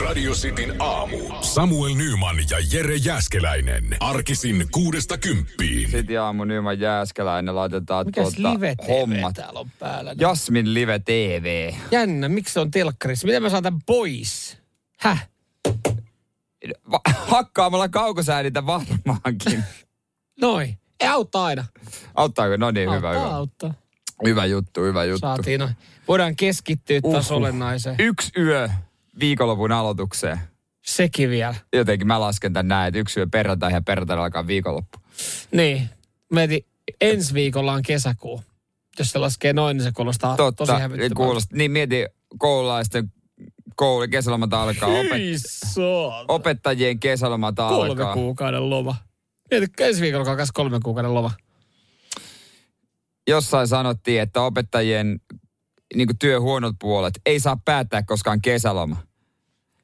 Radio Cityn aamu. Samuel Nyman ja Jere Jäskeläinen. Arkisin kuudesta kymppiin. Sitten aamu Nyman Jääskeläinen laitetaan Mikäs tuota, live TV hommat. täällä on päällä? Jasmin Live TV. Jännä, miksi se on telkkarissa? Miten mä saan tän pois? Häh? Va- hakkaamalla kaukosäädintä varmaankin. Noin. Ei auttaa aina. Auttaako? No niin, hyvä, auttaa, hyvä. auttaa. Hyvä juttu, hyvä juttu. Saatiin noin. Voidaan keskittyä taas Uhuh. olennaiseen. Yksi yö viikonlopun aloitukseen. Sekin vielä. Jotenkin mä lasken tän näin, että yksi yö perjantai ja perjantaina alkaa viikonloppu. Niin. Mietin, ensi viikolla on kesäkuu. Jos se laskee noin, niin se kuulostaa tosi Totta, hävyttömältä. kuulosti. Niin mieti koululaisten koulu, kesälomat alkaa. Opet, opettajien kesälomat Kolme alkaa. kuukauden loma. Mieti, ensi viikolla alkaa kolme kuukauden loma. Jossain sanottiin, että opettajien niin työn huonot puolet ei saa päättää koskaan kesäloma.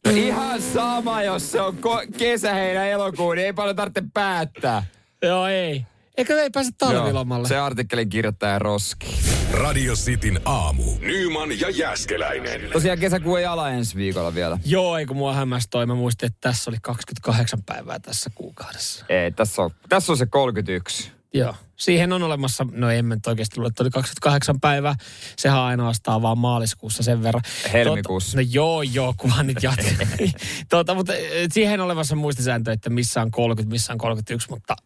No ihan sama, jos se on ko- kesä, heinä, elokuun, niin ei paljon tarvitse päättää. Joo, ei. Eikö ei pääse talvilomalle? Joo, se artikkelin kirjoittaja Roski. Radio Cityn aamu. Nyman ja Jäskeläinen. Tosiaan kesäkuu ei ala ensi viikolla vielä. Joo, ei kun mua hämmästyi. Mä muistin, että tässä oli 28 päivää tässä kuukaudessa. Ei, tässä on, tässä on se 31. Joo. Siihen on olemassa, no en mä nyt oikeasti luule, että oli 28 päivää. Sehän ainoastaan vaan maaliskuussa sen verran. Helmikuussa. Tuota, no joo, joo, kunhan nyt jatkaa. tuota, mutta eh, siihen on olemassa muistisääntö, että missä on 30, missä on 31, mutta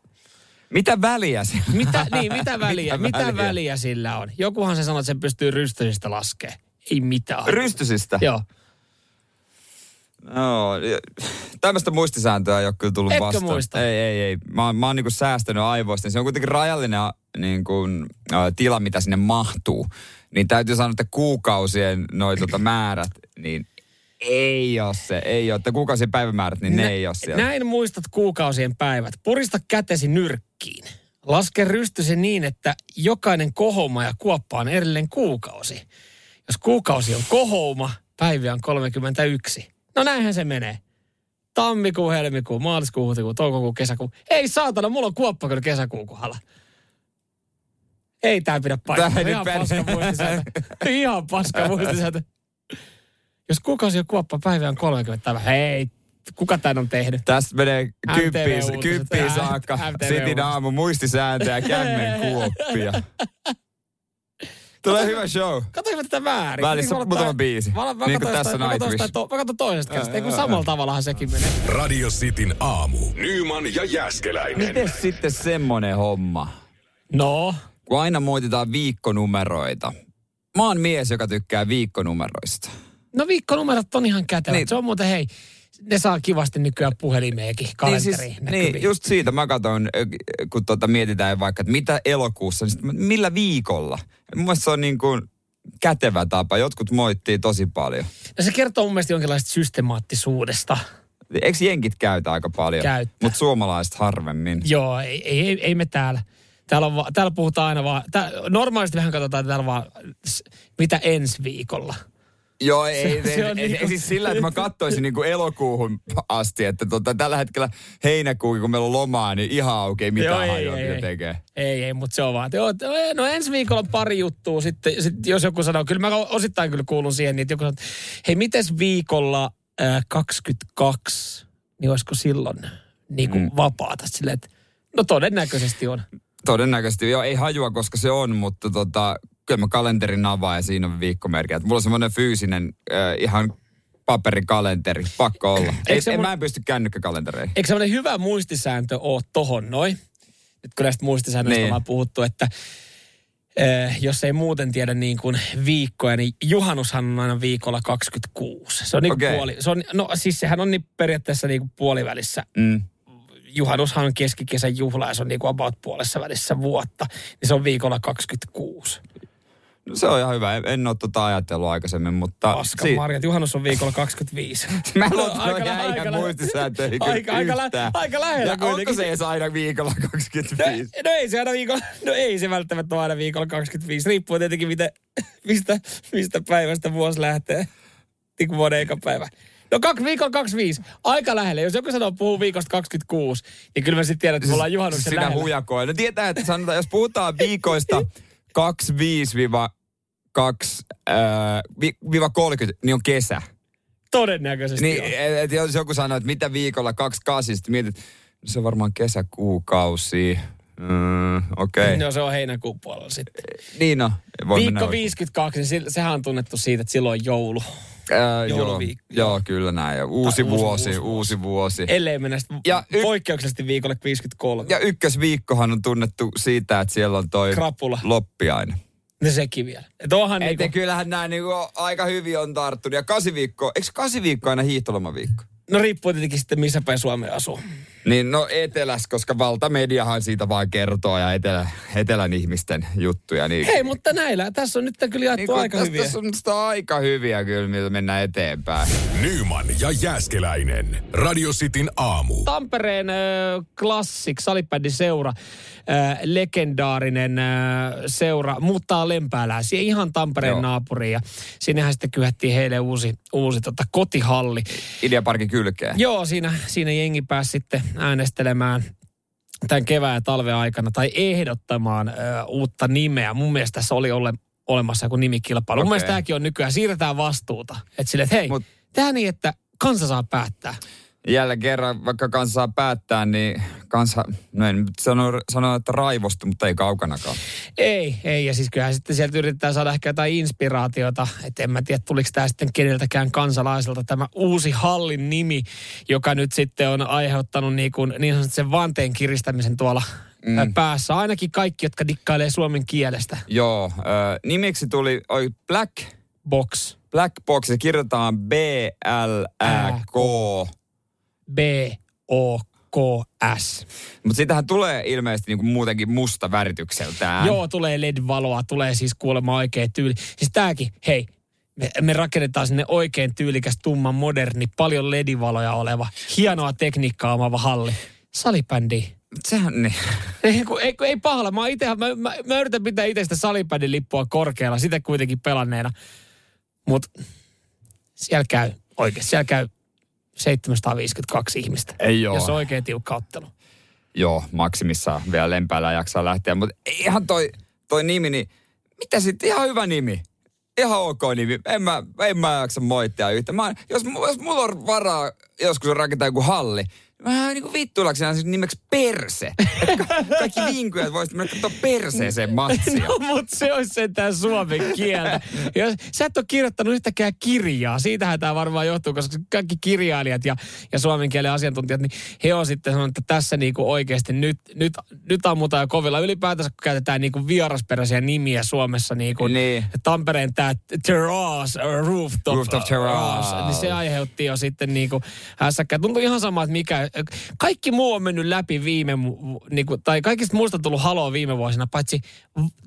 Mitä väliä se? mitä, niin, mitä väliä, Mitä mitä, väliä? väliä sillä on? Jokuhan se sanoo, että sen pystyy rystysistä laskemaan. Ei mitään. Rystysistä? Joo. No, tämmöistä muistisääntöä ei ole kyllä tullut Etkö vastaan. muista? Ei, ei, ei. Mä, mä oon niinku säästänyt aivoista. Se on kuitenkin rajallinen niinku, ä, tila, mitä sinne mahtuu. Niin täytyy sanoa, että kuukausien noi tota määrät, niin ei ole se. Ei ole. Että kuukausien päivämäärät, niin ne Nä- ei ole siellä. Näin muistat kuukausien päivät. Purista kätesi nyrkkiin. Laske rystysi niin, että jokainen kohouma ja kuoppa on erillinen kuukausi. Jos kuukausi on kohouma, päiviä on 31. No näinhän se menee. Tammikuu, helmikuu, maaliskuu, huhtikuu, toukokuu, kesäkuu. Ei saatana, mulla on kuoppa kyllä kesäkuun kohdalla. Ei tää pidä paikkaa. Tää Ihan paska muistisääntö. Ihan paska muistisääntö. Jos kuukausi on kuoppa, päivä on 30 päivää. Hei, kuka tän on tehnyt? Tästä menee kymppiin, kymppiin saakka. Sitin aamu muistisääntöjä, kämmen kuoppia. Tulee hyvä show. Katoin tätä väärin. Välissä Niin muutama biisi. Mä, mä Niin kuin tässä mä Nightwish. Mä katsoin toisesta kädestä. Ei kun samalla tavallahan sekin menee. Radio Cityn aamu. Nyman ja Jäskeläinen. Miten sitten semmonen homma? No, kun aina moititaan viikkonumeroita. Mä oon mies, joka tykkää viikkonumeroista. no viikkonumerot on ihan kätevät. Niin. Se on muuten, hei, ne saa kivasti nykyään puhelimeenkin, kalenteriin niin, siis, näkyviin. niin, just siitä mä katson, kun tota mietitään vaikka, että mitä elokuussa, niin millä viikolla. Mun mielestä se on niin kuin kätevä tapa. Jotkut moittii tosi paljon. No se kertoo mun mielestä jonkinlaista systemaattisuudesta. Eikö jenkit käytä aika paljon? Käyttää. Mutta suomalaiset harvemmin. Joo, ei, ei, ei, ei me täällä. Täällä, on va, täällä puhutaan aina vaan, tää, normaalisti vähän katsotaan, että täällä vaan, mitä ensi viikolla. Joo, ei, se ei, on ei, niinku- ei siis sillä, että mä katsoisin niinku elokuuhun asti, että tota, tällä hetkellä heinäkuun, kun meillä on lomaa, niin ihan auki, Joo, ei, ei, mitä ei. tekee. Ei, ei, mutta se on vaan, joo, joo, no ensi viikolla on pari juttua sitten, sit jos joku sanoo, kyllä mä osittain kyllä kuulun siihen, niin että joku sanoo, että hei, mites viikolla äh, 22, niin olisiko silloin niin kuin mm. vapaata silleen, että no todennäköisesti on. Todennäköisesti, joo, ei hajua, koska se on, mutta tota, kyllä mä kalenterin avaan ja siinä on viikkomerkki. Mulla on semmoinen fyysinen, äh, ihan paperikalenteri, pakko olla. Ei, se en, mä en pysty kännykkäkalentereihin. Eikö semmoinen hyvä muistisääntö ole tohon noin? Nyt kun näistä muistisäännöistä Niin. ollaan puhuttu, että eh, jos ei muuten tiedä niin kuin viikkoja, niin juhannushan on aina viikolla 26. Se on niin Okei. puoli, se on, no siis sehän on niin periaatteessa niin kuin puolivälissä. Mm. Juhannushan on keskikesän juhla ja se on niin kuin about puolessa välissä vuotta. Niin se on viikolla 26. No, se on ihan hyvä. En, en ole tota ajatellut aikaisemmin, mutta... Paska Marjat, juhannus on viikolla 25. Mä en luota No, noihin lä- äijän lä- aika, aika, lä- aika lähellä Ja onko se edes aina viikolla No, 25? no ei se aina viikolla, no ei se välttämättä ole aina viikolla 25. Riippuu tietenkin miten, mistä, mistä päivästä vuosi lähtee. Niin kuin vuoden eka päivä. No kaksi, viikolla 25. Aika lähellä. Jos joku sanoo puhuu viikosta 26, niin kyllä mä sitten tiedän, että me ollaan juhannuksen Sinä lähellä. hujakoi. No tietää, että sanotaan, jos puhutaan viikoista 25 2 äh, vi- viiva 30, niin on kesä. Todennäköisesti Niin, on. et, et jos joku sanoo, että mitä viikolla kaksi kasi, sitten mietit, se on varmaan kesäkuukausi. Mm, Okei. Okay. No se on heinäkuun puolella sitten. Niin no, voi Viikko mennä 52, niin sehän on tunnettu siitä, että silloin on joulu. Ää, joo, joo, kyllä näin. Ja uusi, Tai vuosi, uusi uusi, vuosi. Ellei mennä Ja y- poikkeuksellisesti viikolle 53. Ja ykkösviikkohan on tunnettu siitä, että siellä on toi Krapula. loppiainen. No sekin vielä. Et onhan Että niinku, kyllähän nämä niinku aika hyvin on tarttunut. Ja kasi viikkoa, eikö kasi viikko aina hiihtolomaviikko? No riippuu tietenkin sitten missä päin Suomea asuu. Niin no eteläs, koska valtamediahan siitä vaan kertoo ja etelä, etelän ihmisten juttuja. Niin, Hei, mutta näillä, tässä on nyt kyllä jaettu niin aika hyviä. Tässä on musta aika hyviä kyllä, millä mennään eteenpäin. Nyman ja Jääskeläinen. Radio Cityn aamu. Tampereen äh, Classic salibändin seura, äh, legendaarinen äh, seura, muuttaa lempääläisiä ihan Tampereen Joo. naapuriin. Ja sinnehän sitten kyhättiin heille uusi, uusi tota, kotihalli. Ideaparkin kylkeen. Joo, siinä, siinä jengi pääsi sitten äänestelemään tämän kevään ja talven aikana tai ehdottamaan ö, uutta nimeä. Mun mielestä tässä oli ole, olemassa joku nimikilpailu. Mun Okei. mielestä tämäkin on nykyään, siirretään vastuuta. Että sille, että hei, Mut, Mut- tehdään niin, että kansa saa päättää. Jälleen kerran, vaikka kansa saa päättää, niin kansa, no en sano, sano että raivostu, mutta ei kaukanakaan. Ei, ei. Ja siis kyllähän sitten sieltä yritetään saada ehkä jotain inspiraatiota. Että en mä tiedä, tuliko tämä sitten keneltäkään kansalaiselta tämä uusi hallin nimi, joka nyt sitten on aiheuttanut niin, kuin, niin sanotusti sen vanteen kiristämisen tuolla mm. päässä. Ainakin kaikki, jotka dikkailee suomen kielestä. Joo, ö, nimeksi tuli oi, Black, Box. Black Box, se kirjoitetaan B-L-Ä-K. B-O-K-S. Mutta sitähän tulee ilmeisesti niinku muutenkin musta väritykseltään. Joo, tulee LED-valoa, tulee siis kuulemma oikea tyyli. Siis tääkin, hei, me, me rakennetaan sinne oikein tyylikäs, tumma, moderni, paljon LED-valoja oleva, hienoa tekniikkaa omava halli. Salibändi. Sehän niin. Ei, kun, ei, kun ei pahalla. Mä, ite, mä, mä, mä yritän pitää itse sitä salibändin lippua korkealla, sitä kuitenkin pelanneena. Mutta siellä käy, oikein, siellä käy 752 ihmistä. Ei oo. Jos on oikein tiukka ottelu. Joo, maksimissaan vielä lempäällä jaksaa lähteä. Mutta ihan toi, toi nimi, niin mitä sitten? Ihan hyvä nimi. Ihan ok nimi. En mä, en mä jaksa moittia yhtä. Mä, jos, jos mulla on varaa joskus rakentaa joku halli, Mä niin kuin vittuilaksena siis nimeksi perse. Ka- kaikki vinkujat voisivat mennä katsoa perseeseen matsia. No, mutta se olisi sentään suomen kieltä. Jos, sä et ole kirjoittanut yhtäkään kirjaa. Siitähän tämä varmaan johtuu, koska kaikki kirjailijat ja, ja suomen kielen asiantuntijat, niin he on sitten sanonut, että tässä niinku oikeasti nyt, nyt, nyt ammutaan jo kovilla. Ylipäätänsä kun käytetään niinku vierasperäisiä nimiä Suomessa, niinku Niin. Tampereen tämä terrace, uh, rooftop, Rooftop terrace. uh, niin se aiheutti jo sitten niinku hässäkkää. Tuntuu ihan sama, että mikä, kaikki muu on mennyt läpi viime, mu- niinku, tai kaikista muusta on tullut haloa viime vuosina, paitsi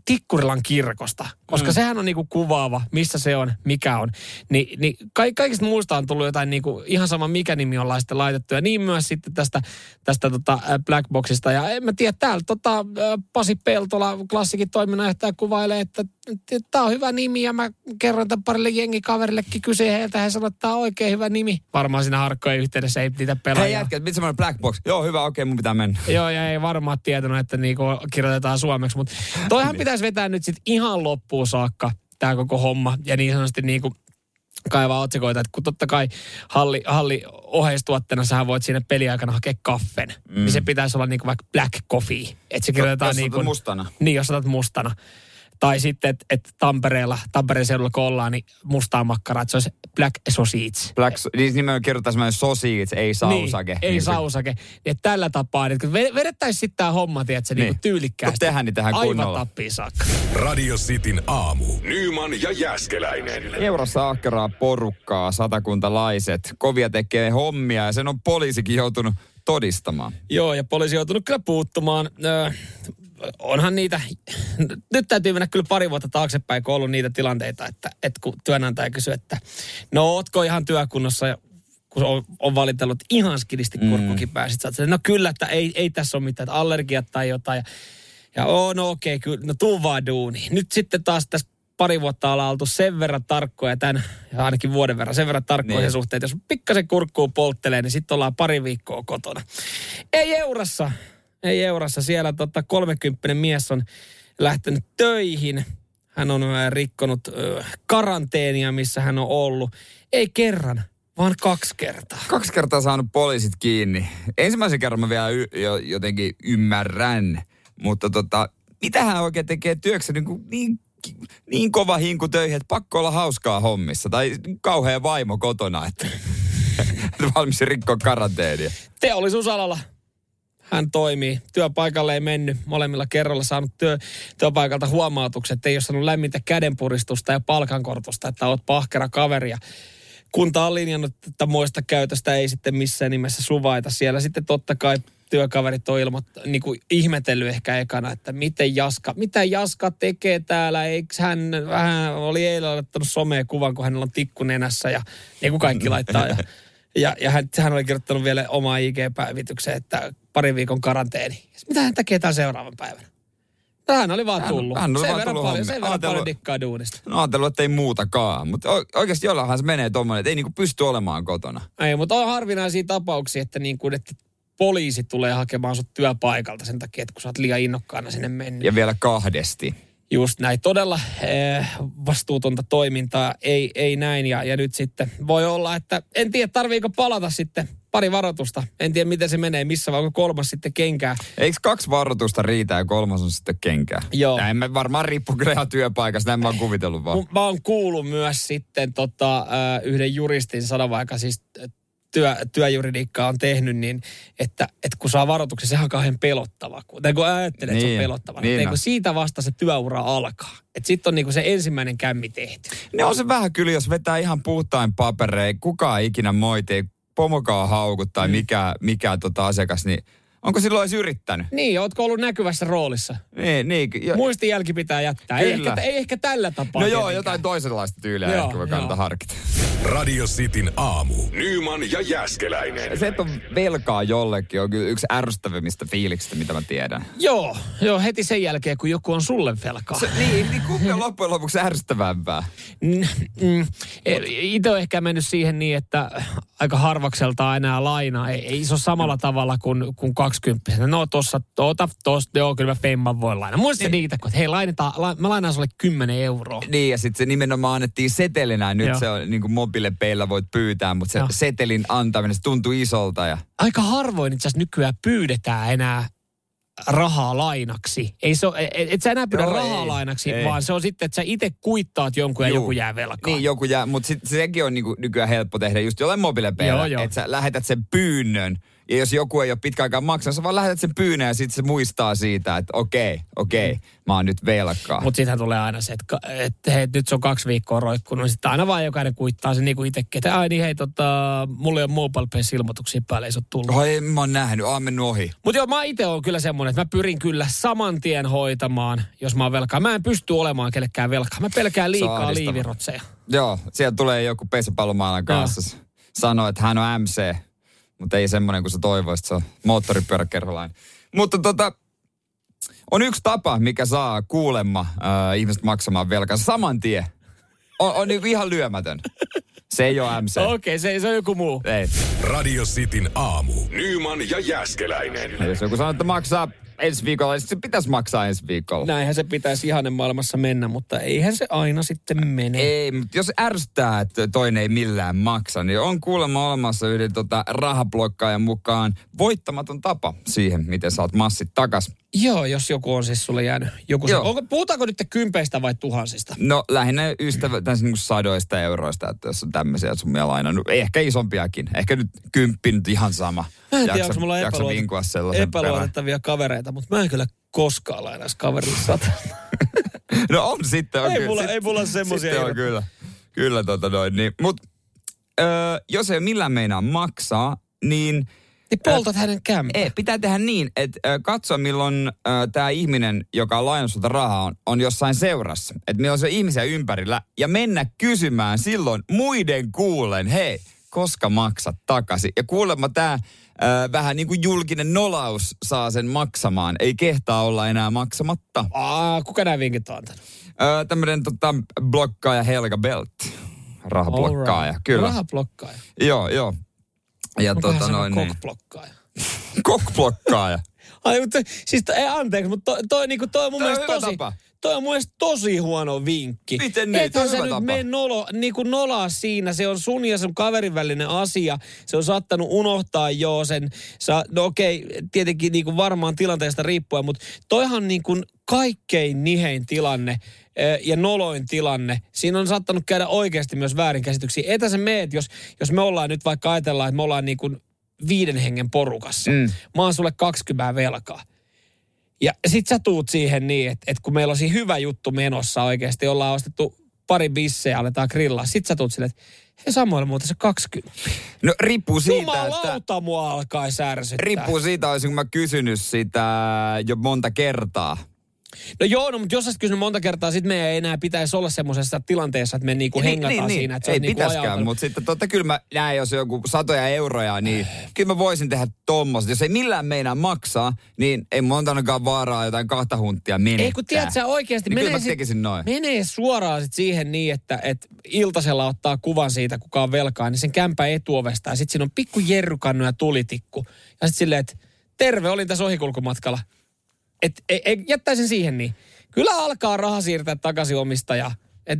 Tikkurilan kirkosta, koska mm. sehän on niinku kuvaava, missä se on, mikä on. Ni, niin ka- kaikista muusta on tullut jotain niinku, ihan sama, mikä nimi ollaan sitten laitettu. Ja niin myös sitten tästä, tästä tota äh, Black Boxista. Ja en mä tiedä, täällä tota, Pasi Peltola, klassikin toiminnanjohtaja, kuvailee, että tämä on hyvä nimi ja mä kerron tämän parille jengikaverillekin kysyin heiltä. He sanoivat, että tämä on oikein hyvä nimi. Varmaan siinä harkkojen yhteydessä ei niitä Hei pelaajia. jätkät, mitä semmoinen black box? Joo, hyvä, okei, mun pitää mennä. Joo, ja ei varmaan tietänyt, että niinku kirjoitetaan suomeksi, mutta toihan pitäisi vetää nyt sitten ihan loppuun saakka tämä koko homma. Ja niin sanotusti niinku kaivaa otsikoita, että kun totta kai halli, halli oheistuotteena sähän voit siinä peliaikana hakea kaffen, mm. niin se pitäisi olla niinku vaikka black coffee. Että se kirjoitetaan Jos niinku... otat mustana. Niin, jos otat mustana. Tai sitten, että et Tampereella, Tampereen seudulla kun ollaan, niin mustaa makkaraa, että se olisi black sausages. Black, niin nimenomaan kirjoittaa semmoinen sausage, ei sausage. Niin, ei Niin, sausake. Niin, että tällä tapaa, että kun ve- vedettäisiin sitten tämä homma, tiedätkö, niin. Niin. niin tyylikkäästi. Kun tehdään, niin Aivan kunnolla. tappiin saakka. Radio Cityn aamu. Nyman ja Jäskeläinen. Eurossa ahkeraa porukkaa, satakuntalaiset, kovia tekee hommia ja sen on poliisikin joutunut todistamaan. Joo, ja poliisi on joutunut kyllä puuttumaan. Öö, onhan niitä, nyt täytyy mennä kyllä pari vuotta taaksepäin, kun on ollut niitä tilanteita, että, että kun työnantaja kysyy, että no ootko ihan työkunnossa ja kun on, on valitellut ihan skidisti kurkkukin mm. Sitten sä oot silleen, no kyllä, että ei, ei tässä ole mitään, että allergiat tai jotain. Ja, ja oo, no okei, kyllä, no tuu vaan duuni. Nyt sitten taas tässä pari vuotta ollaan oltu sen verran tarkkoja tämän, ja ainakin vuoden verran, sen verran tarkkoja Niin. että jos pikkasen kurkkuun polttelee, niin sitten ollaan pari viikkoa kotona. Ei Eurassa, ei Eurassa. Siellä tota 30 mies on lähtenyt töihin. Hän on ö, rikkonut ö, karanteenia, missä hän on ollut. Ei kerran, Vaan kaksi kertaa. Kaksi kertaa saanut poliisit kiinni. Ensimmäisen kerran mä vielä y- jo, jotenkin ymmärrän, mutta tota, mitä hän oikein tekee työksä niin, kuin niin, niin kova hinku töihin, että pakko olla hauskaa hommissa. Tai kauhea vaimo kotona, että valmis rikkoa karanteenia. Teollisuusalalla hän toimii. Työpaikalle ei mennyt molemmilla kerralla saanut työ, työpaikalta huomautukset, ei ole saanut lämmintä kädenpuristusta ja palkankortusta, että oot pahkera kaveri. Ja kunta on linjannut, että muista käytöstä ei sitten missään nimessä suvaita. Siellä sitten totta kai työkaverit on ilmoitt, niin kuin ihmetellyt ehkä ekana, että miten Jaska, mitä Jaska tekee täällä, eikö hän vähän oli eilen ottanut someen kuvan, kun hänellä on tikku nenässä ja niin kuin kaikki laittaa. Ja, ja, ja hän, hän oli kirjoittanut vielä omaa IG-päivitykseen, että parin viikon karanteeni. Mitä hän tekee tämän seuraavan päivänä? No, hän oli vaan Hän- tullut. hän oli sen vaan tullut paljon, sen verran Ajatellut- paljon dikkaa duunista. No ajatellut, että ei muutakaan. Mutta oikeasti jollainhan se menee tuommoinen, että ei niinku pysty olemaan kotona. Ei, mutta on harvinaisia tapauksia, että, niin kuin, että poliisi tulee hakemaan sut työpaikalta sen takia, että kun sä oot liian innokkaana sinne mennyt. Ja vielä kahdesti. Just näin. Todella eh, vastuutonta toimintaa, ei, ei näin. Ja, ja nyt sitten voi olla, että en tiedä, tarviiko palata sitten pari varoitusta. En tiedä, miten se menee, missä vai onko kolmas sitten kenkää. Eikö kaksi varoitusta riitä ja kolmas on sitten kenkää? Joo. Näin mä varmaan riippuu kyllä ihan työpaikasta, näin mä oon kuvitellut vaan. Mä oon kuullut myös sitten tota, yhden juristin sanoa, vaikka siis työ, työjuridiikkaa on tehnyt, niin että, että kun saa varoituksen, sehän on kauhean pelottava. Kun, tai kun ajattelee, että se Niin, on pelottava. niin Niin kun siitä vasta se työura alkaa. Että sitten on niinku se ensimmäinen kämmi tehty. Ne on se vähän kyllä, jos vetää ihan puhtain paperein, kukaan ikinä moiti, ei pomokaan haukut tai mikä, mikä tota asiakas, niin onko silloin edes yrittänyt? Niin, ootko ollut näkyvässä roolissa? Niin, niin. Jo, Muistijälki pitää jättää. Ei ehkä, ei ehkä tällä tapaa. no joo, tietenkään. jotain toisenlaista tyyliä Joo, ehkä voi kannattaa joo. harkita. Radio Cityn aamu. Nyman ja Jäskeläinen. Se, että on velkaa jollekin, on kyllä yksi ärsyttävimmistä fiiliksistä, mitä mä tiedän. Joo, joo, heti sen jälkeen, kun joku on sulle velkaa. Se, niin, niin kumpi on loppujen lopuksi ärsyttävämpää? Itse on ehkä mennyt siihen niin, että aika harvakselta enää lainaa. Ei, ei se ole samalla tavalla kuin, kuin 20 No tossa, ota tosta, joo kyllä mä Femman voin lainaa. Muista niin. niitä, kun hei lainetaan, la, mä lainaan sulle 10 euroa. Niin, ja sitten se nimenomaan annettiin setelinä. Nyt Joo. se on niin kuin mobiilepeillä voit pyytää, mutta se Joo. setelin antaminen, se tuntuu isolta. Ja... Aika harvoin itse asiassa nykyään pyydetään enää rahaa lainaksi. Ei se ole, et, et sä enää pyydä Joo, rahaa ei, lainaksi, ei. vaan se on sitten, että sä itse kuittaat jonkun ja Juu. joku jää velkaan. Niin, joku jää, mutta sit, sekin on niinku nykyään helppo tehdä just jollain mobiilepeillä, että sä lähetät sen pyynnön. Ja jos joku ei ole pitkäaikaan maksanut, sä vaan lähetät sen pyynnön ja sitten se muistaa siitä, että okei, okei, mä oon nyt velkaa. Mutta sittenhän tulee aina se, että, että hei, nyt se on kaksi viikkoa roikkunut. Sitten aina vaan jokainen kuittaa sen niin kuin itsekin. Että ai niin hei, tota, mulla ei ole mobile ilmoituksia päälle, ei se ole tullut. Oi, mä oon nähnyt, oon mennyt ohi. Mutta joo, mä itse oon kyllä semmoinen, että mä pyrin kyllä saman tien hoitamaan, jos mä oon velkaa. Mä en pysty olemaan kellekään velkaa. Mä pelkään liikaa liivirotseja. Joo, sieltä tulee joku pesäpallomaailman kanssa. Sanoo, että hän on MC, mutta ei semmoinen kuin sä toivoisit, se on moottoripyöräkerholainen. Mutta tota, on yksi tapa, mikä saa kuulemma äh, ihmiset maksamaan velkansa saman tien. On, on niinku ihan lyömätön. Se ei ole MC. Okei, okay, se, se on joku muu. Ei. Radio Cityn aamu. Nyman ja Jäskeläinen. Ja Jos joku sanoo, että maksaa ensi viikolla, niin se pitäisi maksaa ensi viikolla. Näinhän se pitäisi ihanen maailmassa mennä, mutta eihän se aina sitten mene. Ei, mutta jos ärsyttää, että toinen ei millään maksa, niin on kuulemma olemassa yhden tota, rahablokkaajan mukaan voittamaton tapa siihen, miten saat massit takas. Joo, jos joku on siis sulle jäänyt. Joku se, onko, puhutaanko nyt kympeistä vai tuhansista? No lähinnä ystävä, tässä niin sadoista euroista, että jos on tämmöisiä summia lainannut. Ehkä isompiakin. Ehkä nyt kymppi nyt ihan sama. Mä en tiedä, Jaksa- onko mulla epäluotettavia kavereita, mutta mä en kyllä koskaan lainaisi kaverille sata. No on sitten. On Ei kyllä. mulla- ei mulla ole semmosia Sitten on kyllä. Kyllä tota noin. Niin. Mut öö, jos ei millään meinaa maksaa, niin Niin poltat hänen kämpää. ei, pitää tehdä niin, että ö, katso milloin tämä ihminen, joka on lainannut sulta rahaa, on, on jossain seurassa. Että milloin se on ihmisiä ympärillä ja mennä kysymään silloin muiden kuulen, hei, koska maksat takaisin. Ja kuulemma tämä vähän niin kuin julkinen nolaus saa sen maksamaan. Ei kehtaa olla enää maksamatta. Aa, kuka nämä vinkit on antanut? Öö, tämmöinen tota, blokkaaja Helga Belt. Rahablokkaaja, Alright. kyllä. Rahablokkaaja. Joo, joo. Ja Onkohan tota noin niin. kokblokkaaja? Kokblokkaaja. Ai, mutta siis, ei, anteeksi, mutta toi, toi, niinku, toi on mun Toi mielestä tosi, tapa. Toi on mun mielestä tosi huono vinkki. Miten niin? Ethän sä hyvä nyt tapa. mene nolo, niin kuin nolaa siinä. Se on sun ja sun kaverin välinen asia. Se on saattanut unohtaa jo sen. Sä, no okei, tietenkin niin kuin varmaan tilanteesta riippuen, mutta toihan niin kuin kaikkein nihein tilanne ja noloin tilanne. Siinä on saattanut käydä oikeasti myös väärinkäsityksiä. Etä sä meet, jos, jos me ollaan nyt vaikka ajatellaan, että me ollaan niin kuin viiden hengen porukassa. Mm. Mä oon sulle 20 velkaa. Ja sit sä tuut siihen niin, että, että kun meillä on siinä hyvä juttu menossa oikeasti, ollaan ostettu pari bissejä aletaan grillaa. Sit sä tuut silleen, että hei Samuel muuten se 20. No riippuu siitä, että... Jumalauta mua alkaa särsyttää. Riippuu siitä, olisinko mä kysynyt sitä jo monta kertaa. No joo, no, mutta jos sä oot kysynyt monta kertaa, sit me ei enää pitäisi olla semmoisessa tilanteessa, että me niinku hengataan siinä. Että Ei niinku pitäskään, mutta sitten totta kyllä mä näen, jos on joku satoja euroja, niin kyllä mä voisin tehdä tommoset. Jos ei millään meinaa maksaa, niin ei monta ainakaan vaaraa jotain kahta hunttia menettää. Ei kun tiedät sä oikeasti, Niin kyllä menee, mä sit, tekisin noin. menee suoraan sit siihen niin, että, että iltasella ottaa kuvan siitä, kuka on velkaa, niin sen kämpää etuovesta ja sitten siinä on pikku jerrykannu ja tulitikku. Ja sitten silleen, että terve, olin tässä ohikulkumatkalla. Et, ei, ei, jättäisin siihen niin. Kyllä alkaa raha siirtää takaisin omistajaa. Et,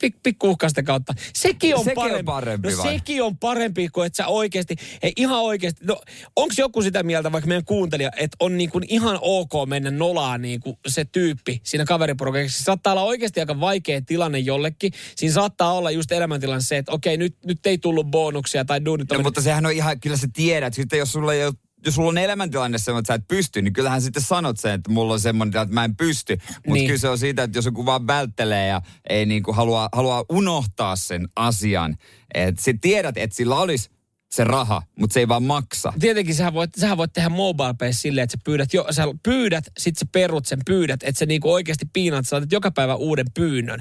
Pik, pikkuuhkaisten kautta. Sekin on Sekin on parempi. parempi no vai? sekin on parempi kuin että sä oikeasti, ei ihan oikeasti, no onko joku sitä mieltä, vaikka meidän kuuntelija, että on niin kuin ihan ok mennä nolaan niin kuin se tyyppi siinä kaveriporukassa. Se saattaa olla oikeasti aika vaikea tilanne jollekin. Siinä saattaa olla just elämäntilanne se, että okei, nyt, nyt ei tullut bonuksia tai duunit No, mutta sehän on ihan, kyllä sä tiedät, sitten jos sulla ei ole jos sulla on elämäntilanne semmoinen, että sä et pysty, niin kyllähän sitten sanot sen, että mulla on semmoinen, että mä en pysty. Mutta Niin. niin. kyllä se on siitä, että jos joku vaan välttelee ja ei niinku halua, halua unohtaa sen asian. Että sä tiedät, että sillä olisi se raha, mutta se ei vaan maksa. Tietenkin sähän voit, sähän voit tehdä mobile pay silleen, että sä pyydät, jo, sä pyydät, sit sä perut sen pyydät, että sä niinku oikeasti piinaat, sä joka päivä uuden pyynnön.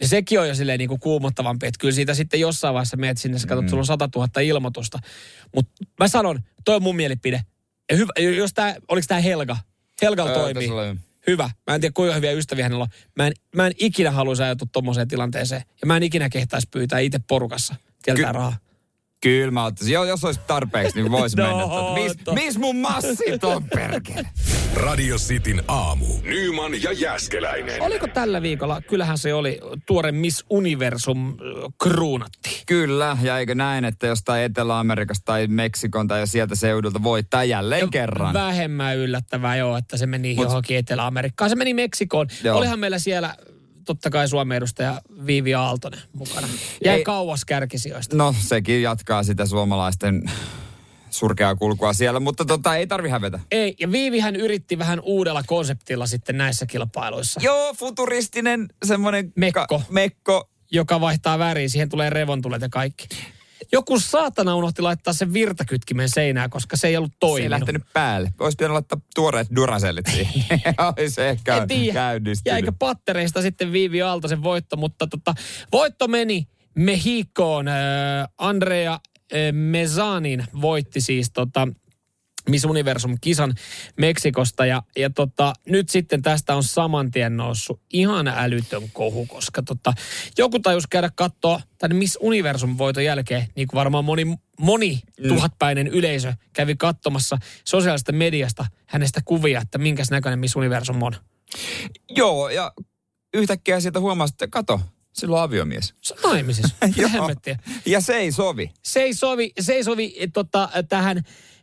Ja sekin on jo silleen niinku kuumottavampi, että kyllä siitä sitten jossain vaiheessa meet sinne, sä katsot, mm. sulla on 100 000 ilmoitusta. Mutta mä sanon, toi on mun mielipide. Ja hyvä, jos tää, oliko tää Helga? Helgalla Öö, toimii. Hyvä. Mä en tiedä, kuinka hyviä ystäviä hänellä on. Mä en, mä en ikinä haluaisi ajautua tommoseen tilanteeseen. Ja mä en ikinä kehtaisi pyytää itse porukassa. Tieltää Ky- rahaa. Kyllä mä ottaisin. Jo, jos olisi tarpeeksi, niin voisi No, mennä. Tota. Mis, mis mun massit on perkele? Radio Cityn aamu. Nyman ja Jäskeläinen. Oliko tällä viikolla, kyllähän se oli, tuore Miss Universum kruunatti. Kyllä, ja eikö näin, että jostain Etelä-Amerikasta tai Meksikon tai sieltä seudulta voittaa jälleen kerran. Vähemmän yllättävää joo, että se meni Mut- johonkin Etelä-Amerikkaan. Se meni Meksikoon. Joo. Olihan meillä siellä totta kai Suomen edustaja Viivi Aaltonen mukana. Jäi Ei- kauas kärkisijoista. No, sekin jatkaa sitä suomalaisten surkeaa kulkua siellä, mutta tota, ei tarvi hävetä. Ei, ja Viivihän yritti vähän uudella konseptilla sitten näissä kilpailuissa. Joo, futuristinen semmoinen... Mekko. mekko. joka vaihtaa väriä, siihen tulee revontulet ja kaikki. Joku saatana unohti laittaa sen virtakytkimen seinään, koska se ei ollut Se ei toiminut. lähtenyt päälle. Olisi pitänyt laittaa tuoreet durasellit siihen. Olisi ehkä En tiedä, käynnistynyt. jäikö pattereista sitten Viivi Aaltosen voitto, mutta tota, voitto meni Mehikoon. Äh, Andrea äh, Mezanin voitti siis tota, Miss Universum-kisan Meksikosta. Ja, ja tota, nyt sitten tästä on saman tien noussut ihan älytön kohu, koska tota, joku tajus käydä katsoa tämän Miss Universum-voiton jälkeen, niin kuin varmaan moni, moni Mm. tuhatpäinen yleisö kävi katsomassa sosiaalisesta mediasta hänestä kuvia, että minkäs näköinen Miss Universum on. Joo, ja yhtäkkiä sieltä huomasi, että kato, sillä on aviomies. Se on naimisissa. Ja se ei sovi. Se ei sovi, se ei sovi eh, tota, tähän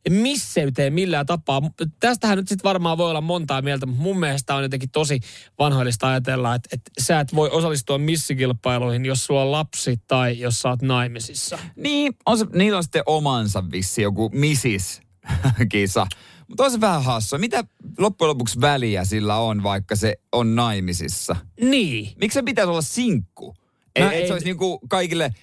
misseyteen millään tapaa. Tästähän nyt sitten varmaan voi olla montaa mieltä, mutta mun mielestä on jotenkin tosi vanhoillista ajatella, että, että sä et voi osallistua missikilpailuihin, jos sulla on lapsi tai jos sä oot naimisissa. Niin, on se, niillä on sitten omansa vissi joku misis-kisa. Mutta on se vähän hassua. Mitä loppujen lopuksi väliä sillä on, vaikka se on naimisissa? Niin. Miksi se pitäisi olla sinkku? Ei, en- se olisi niinku kaikille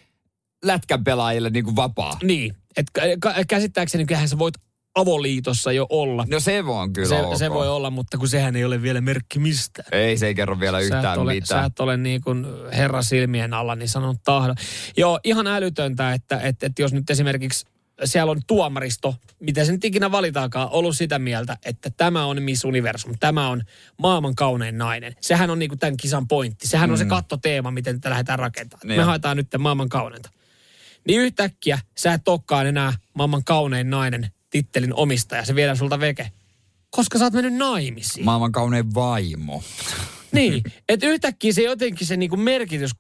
lätkän pelaajille niinku vapaa. Niin. Et kä- kä- käsittääkseni kyllähän sä voit avoliitossa jo olla. No se on kyllä se, ok. se voi olla, mutta kun sehän ei ole vielä merkki mistään. Ei, se ei kerro vielä Sä yhtään ole, Sä mitään. et ole niin kuin herra silmien alla, niin sanon tahdon. Joo, ihan älytöntä, että, että, että jos nyt esimerkiksi siellä on tuomaristo, miten se nyt ikinä valitaakaan, ollut sitä mieltä, että tämä on Miss Universum, tämä on maailman kaunein nainen. Sehän on niin kuin tämän kisan pointti. Sehän on se kattoteema, miten tätä lähdetään rakentamaan. Niin Me on. haetaan nyt maailman kauneinta. Niin yhtäkkiä sä et olekaan enää maailman kaunein nainen tittelin omistaja. Se viedään sulta veke. Koska sä oot mennyt naimisiin. Maailman kaunein vaimo. Niin, että yhtäkkiä se jotenkin se niinku merkitys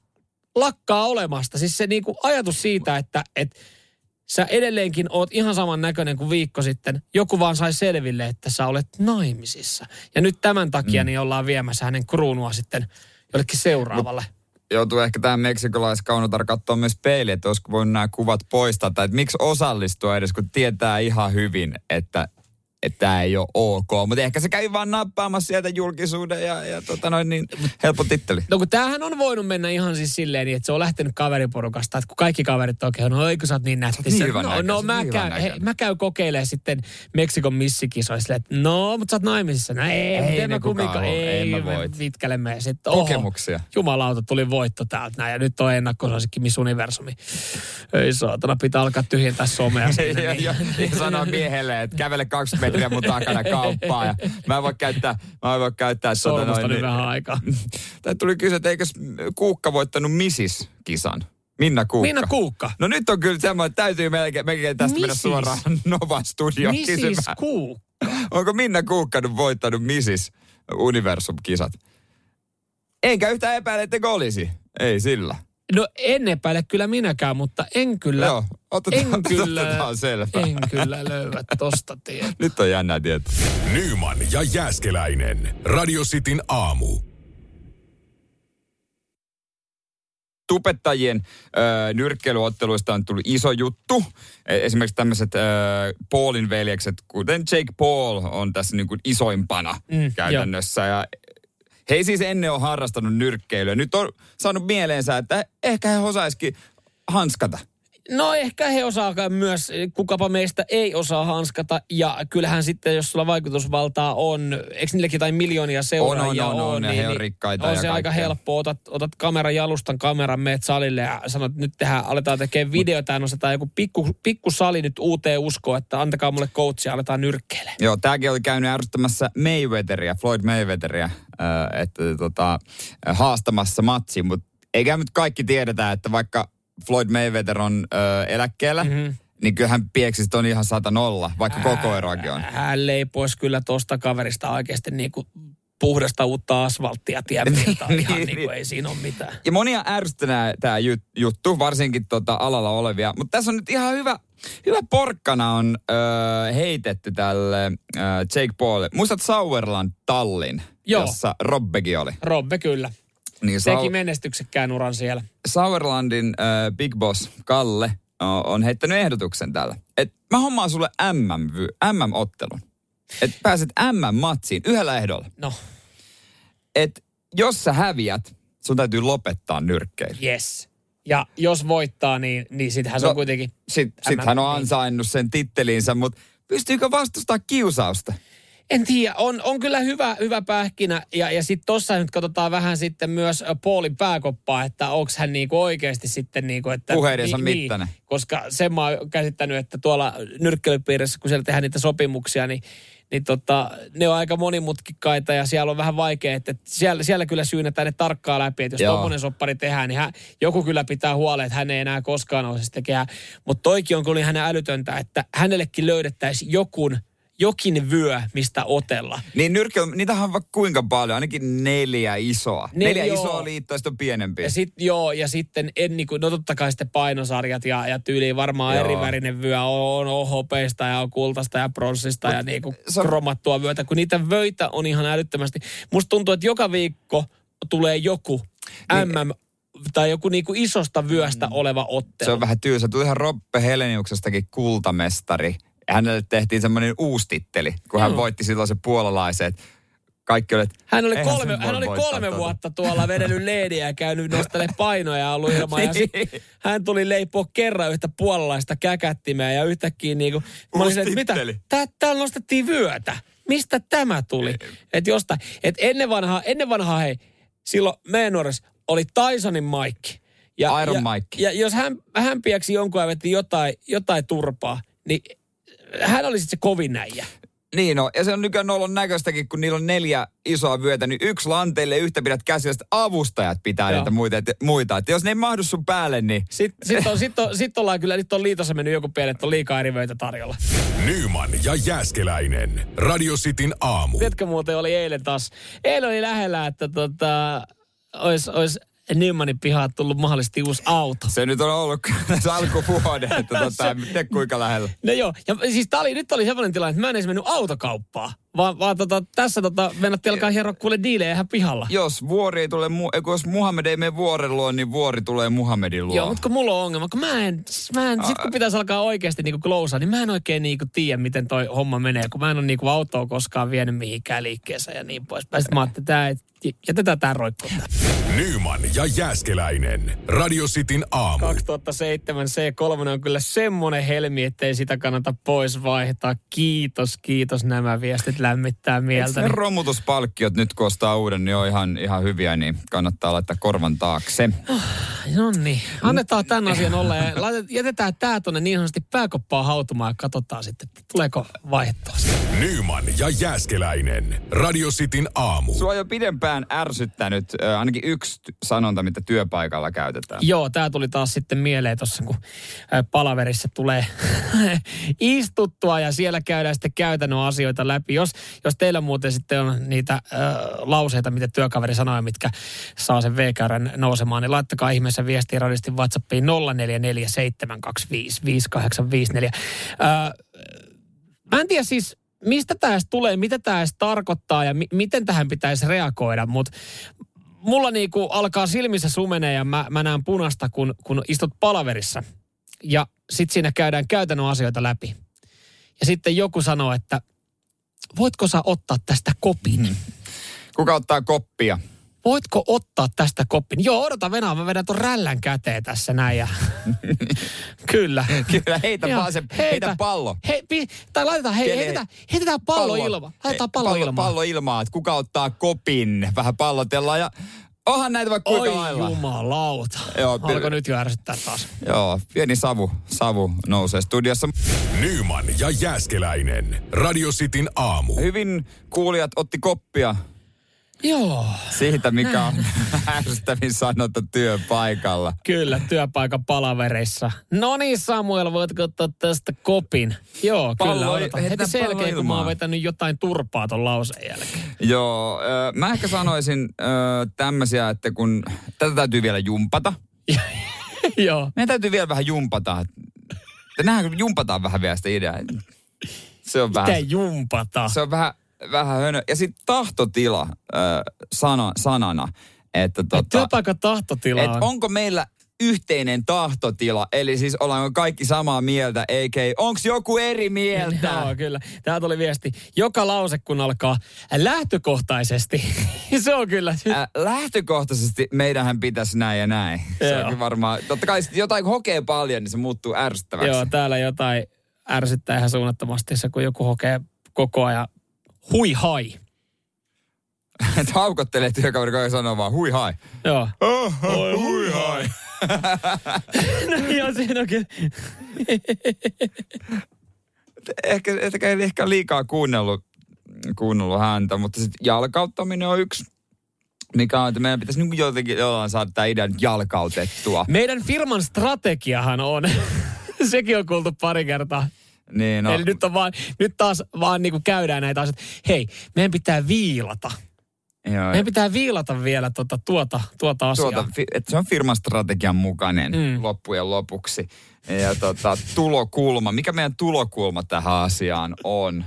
lakkaa olemasta. Siis se niinku ajatus siitä, että et sä edelleenkin oot ihan saman näköinen kuin viikko sitten. Joku vaan sai selville, että sä olet naimisissa. Ja nyt tämän takia mm. niin ollaan viemässä hänen kruunua sitten jollekin seuraavalle. Joutuu ehkä tähän meksikolaiskaunotar katsoa myös peiliin, että olisiko voinut nämä kuvat poistaa. Tai että miksi osallistua edes, kun tietää ihan hyvin, että että tämä ei ole ok. Mutta ehkä se käy vaan nappaamassa sieltä julkisuuden ja, ja tota noin, niin helppo titteli. No kun tämähän on voinut mennä ihan siis silleen, niin että se on lähtenyt kaveriporukasta, että kun kaikki kaverit on no eikö sä oot niin nätti. Niin no, näköinen, no mä, käyn, he, mä käyn kokeilemaan sitten Meksikon missikisoissa, että no, mutta sä oot naimisissa. No ei, ei mä kumminkaan. Ei, ei mä voit. Vitkelemme. Sitten, oho, Kokemuksia. Jumalauta, tuli voitto täältä näin ja nyt on ennakkosuosikki Miss Universumi. Ei saatana, pitää alkaa tyhjentää somea sinne. ja, niin. ja, ja sanoa miehelle, että kävele 20 metriä mun takana kauppaa. Ja mä en voi käyttää, mä en voi käyttää tota noin, niin, vähän aikaa. Tämä tuli kysyä, että eikö Kuukka voittanut Misis-kisan? Minna Kuukka. Minna Kuukka. No nyt on kyllä semmoinen, että täytyy melkein, melkein tästä Misis. mennä suoraan Nova Studioon kysymään. Kuukka. Onko Minna Kuukka nyt voittanut Misis Universum-kisat? Enkä yhtään epäile, että olisi. Ei sillä. No en epäile kyllä minäkään, mutta en kyllä, Joo, otetaan, en kyllä, otetaan selvä. en kyllä löyvä tosta tietoa. Nyt on jännää tietoa. Nyman ja Jääskeläinen. Radio Cityn aamu. tupettajien äh, nyrkkeilyotteluista on tullut iso juttu. E, esimerkiksi tämmöiset Paulin veljekset, kuten Jake Paul on tässä niin kuin isoimpana mm, käytännössä. Jo. Ja he ei siis ennen ole harrastanut nyrkkeilyä. Nyt on saanut mieleensä, että ehkä he osaisikin hanskata. No ehkä he osaa myös, kukapa meistä ei osaa hanskata. Ja kyllähän sitten, jos sulla vaikutusvaltaa on, eikö niillekin jotain miljoonia seuraajia on? On, on, on, on niin, he on rikkaita On se kaikkea. aika helppo. Otat, otat kameran jalustan kameran, meet salille ja sanot, että nyt tehdään, aletaan tekemään videota ja nostetaan joku pikku, pikku sali nyt uuteen uskoon, että antakaa mulle coachia, aletaan nyrkkeilemään. Joo, tämäkin oli käynyt ärsyttämässä Mayweatheria, Floyd Mayweatheria, äh, että tota, haastamassa matsi, mutta eikä nyt kaikki tiedetä, että vaikka Floyd Mayweather on ö, eläkkeellä, mm-hmm. niin kyllä hän pieksi on ihan sata nolla, vaikka koko eroakin on. Hän leipoisi kyllä tuosta kaverista oikeasti niin kuin puhdasta uutta asfalttia tienpiltaa. niin, ihan niin kuin ei siinä ole mitään. Ja monia ärsyttää tämä juttu, varsinkin tota alalla olevia. Mutta tässä on nyt ihan hyvä, hyvä porkkana on ö, heitetty tälle ö, Jake Paulille. Muistat Sauerland Tallin, Joo. jossa Robbekin oli? Robbe kyllä. Niin Teki Sau- menestyksekkään uran siellä. Sauerlandin äh, Big Boss Kalle on heittänyt ehdotuksen tällä. Että mä hommaan sulle MM, MM-ottelun. Että pääset MM-matsiin yhdellä ehdolla. No. Että jos sä häviät, sun täytyy lopettaa nyrkkeily. Yes. Ja jos voittaa, niin, niin sittenhän se no, on kuitenkin... Sit, sit hän on ansainnut sen titteliinsä, mutta pystyykö vastustaa kiusausta? En tiedä, on, on kyllä hyvä, hyvä pähkinä. Ja, ja sitten tuossa nyt katsotaan vähän sitten myös Paulin pääkoppaa, että onko hän niinku oikeasti sitten niinku, että... Puheidensa niin, mittainen. Niin, koska sen mä oon käsittänyt, että tuolla nyrkkeilypiirissä, kun siellä tehdään niitä sopimuksia, niin niin tota, ne on aika monimutkikkaita ja siellä on vähän vaikea, että siellä, siellä kyllä syynätään ne tarkkaa läpi, että jos tuommoinen soppari tehdään, niin hän, joku kyllä pitää huolen, että hän ei enää koskaan sitä tekemään. Mutta toikin on kyllä hänen älytöntä, että hänellekin löydettäisiin jokun jokin vyö, mistä otella. Niin nyrkkeily, niitähän on vaikka kuinka paljon, ainakin neljä isoa. Ne, neljä joo. isoa liittoa, sitten on pienempiä. Ja sit, joo, ja sitten en, niin kuin, no totta kai sitten painosarjat ja, ja tyyliin varmaan Joo. eri värinen vyö on, on hopeista ja on kultaista ja pronssista ja niin kuin on- kromattua vyötä, kun niitä vöitä on ihan älyttömästi. Musta tuntuu, että joka viikko tulee joku Niin. MM tai joku niin kuin isosta vyöstä oleva ottelu. Se on vähän tylsä. Tuli ihan Roppe Heleniuksestakin kultamestari. Hänelle tehtiin semmoinen uusi titteli, kun hän Joo. voitti silloin se puolalaiset. Kaikki oli, että Hän oli kolme, hän oli kolme tota. vuotta tuolla vedellyt leediä ja käynyt nostele painoja ja ollut ilman. Ja sit Niin. hän tuli leipoa kerran yhtä puolalaista käkättimeä ja yhtäkkiä niinku, mä olin se, että mitä, tää, täällä nostettiin vyötä. Mistä tämä tuli? Että jostain. Et ennen vanhaa, ennen vanhaa hei, silloin meidän nuoressa oli Tysonin Mike. Ja, Iron ja, Mike. Ja jos hän, hän pieksi jonkun ja veti jotain, jotain turpaa, niin hän oli sitten se kovin näijä. Niin on, ja se on nykyään nolon näköistäkin, kun niillä on neljä isoa vyötä, niin yksi lanteille yhtä pidät käsillä, sitten avustajat pitää Joo. niitä muita, et, muita. Että jos ne ei mahdu sun päälle, niin Sitten sit on, sit on, sit ollaan kyllä, nyt on liitossa mennyt joku pienet, että on liikaa eri vöitä tarjolla. Nyman ja Jääskeläinen. Radio Cityn aamu. Tiedätkö muuten oli eilen taas, eilen oli lähellä, että tota, olisi ois Nymanin pihaan tullut mahdollisesti uusi auto. se nyt on ollut tässä alkuvuoden, että tota, en tiedä kuinka lähellä. No joo, ja siis tää oli, nyt oli semmoinen tilanne, että mä en edes mennyt autokauppaan, vaan, vaan tota, tässä tota, mennättiin alkaa hieroa kuule diilejä ihan pihalla. Jos vuori ei tule, mu- jos Muhammed ei mene vuoren luo, niin vuori tulee Muhammedin luo. Joo, mutta kun mulla on ongelma, kun mä en, mä en sit kun pitäisi alkaa oikeasti niinku klousaa, niin mä en oikein niinku tiedä, miten toi homma menee, kun mä en ole niinku autoa koskaan vienyt mihinkään liikkeeseen ja niin poispäin. Sitten mä ajattelin, että tää, et- jätetään tää roikkuun. Nyman ja Jääskeläinen. Radio Cityn aamu. 2007 C3 on kyllä semmonen helmi, ettei sitä kannata pois vaihtaa. Kiitos, kiitos nämä viestit lämmittää mieltä. ne romutuspalkkiot nyt kun ostaa uuden, niin on ihan, ihan hyviä, niin kannattaa laittaa korvan taakse. No niin, annetaan tämän asian olla ja laitet- jätetään tää tonne niin sanotusti pääkoppaan hautumaan ja katsotaan sitten, että tuleeko sitä. Nyman ja Jääskeläinen. Radio Cityn aamu. Sua jo pidempään ärsyttänyt äh, ainakin yksi t- sanonta, mitä työpaikalla käytetään. Joo, tämä tuli taas sitten mieleen tuossa, kun palaverissa tulee istuttua ja siellä käydään sitten käytännön asioita läpi. Jos, jos teillä muuten sitten on niitä äh, lauseita, mitä työkaveri sanoo, mitkä saa sen VKRn nousemaan, niin laittakaa ihmeessä viestiä radistin WhatsAppiin 0447255854. Äh, mä en tiedä siis, mistä tämä tulee, mitä tämä tarkoittaa ja mi- miten tähän pitäisi reagoida, mutta mulla niinku alkaa silmissä sumenee ja mä, mä näen punasta, kun, kun istut palaverissa. Ja sit siinä käydään käytännön asioita läpi. Ja sitten joku sanoo, että voitko sä ottaa tästä kopin? Kuka ottaa koppia? Voitko ottaa tästä kopin? Joo, odota Venäjä, mä vedän ton rällän käteen tässä näin. Ja... Kyllä. Kyllä, heitä Joo, vaan se, heitä, pallo. Hei, pi, tai laitetaan, hei, Kene- heitetään, heitetään pallo, ilma. Laitetaan pallo, pallo, ilmaan. pallo ilmaa, että kuka ottaa kopin. Vähän pallotellaan ja onhan näitä vaikka kuinka Oi lailla. jumalauta. Joo, Alko pidä- nyt jo ärsyttää taas. Joo, pieni savu, savu nousee studiossa. Nyman ja Jääskeläinen. Radio Cityn aamu. Hyvin kuulijat otti koppia Joo. siitä, mikä on ärsyttävin sanottu työpaikalla. Kyllä, työpaikan palavereissa. No niin Samuel, voitko ottaa tästä kopin? Joo, Pallo- kyllä. Heitetään Heti sen pallo jälkeen, kun mä oon vetänyt jotain turpaa ton lauseen jälkeen. Joo, mä ehkä sanoisin tämmöisiä, että kun tätä täytyy vielä jumpata. Joo. Meidän täytyy vielä vähän jumpata. Nähdään, jumpataan vähän vielä sitä ideaa. Se on vähän, Mitä jumpata? se on vähän, vähän hönö. Ja sitten tahtotila ö, sana, sanana. Että tota, Työpaikan tahtotila et on. onko meillä yhteinen tahtotila, eli siis ollaanko kaikki samaa mieltä, eikä onko joku eri mieltä? Joo, kyllä. Tää tuli viesti. Joka lause, kun alkaa lähtökohtaisesti. se on kyllä. Äh, lähtökohtaisesti meidänhän pitäisi näin ja näin. Se onkin varmaan, totta kai jotain kun hokee paljon, niin se muuttuu ärsyttäväksi. Joo, täällä jotain ärsyttää ihan suunnattomasti se, kun joku hokee koko ajan hui hai. Että haukottelee työkaveri, joka sanoo vaan hui hai. Joo. Oi hui hai. no joo, siinä on kyllä. Ehkä, ehkä ehkä liikaa kuunnellut, kuunnellut häntä, mutta sitten jalkauttaminen on yksi, mikä on, että meidän pitäisi niin jotenkin jollain saada tämä nyt jalkautettua. Meidän firman strategiahan on, sekin on kuultu pari kertaa. Niin, No. Eli nyt, on vaan, nyt taas vaan niin kuin käydään näitä asioita. Hei, meidän pitää viilata. joo, Meidän pitää viilata vielä tuota, tuota, tuota asiaa. tuota, että se on firman strategian mukainen Mm. loppujen lopuksi. Ja tota, tulokulma, mikä meidän tulokulma tähän asiaan on?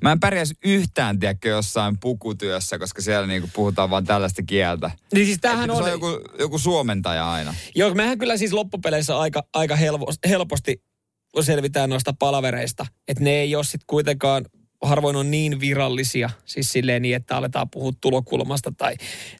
Mä en pärjäisi yhtään, tiedäkö, jossain pukutyössä, koska siellä niinku puhutaan vaan tällaista kieltä. Niin siis tämähän on... se on joku, joku suomentaja aina. Joo, mehän kyllä siis loppupeleissä aika, aika helpo, helposti selvitään noista palavereista. Että ne ei ole sitten kuitenkaan, harvoin on niin virallisia. Siis silleen niin, että aletaan puhua tulokulmasta tai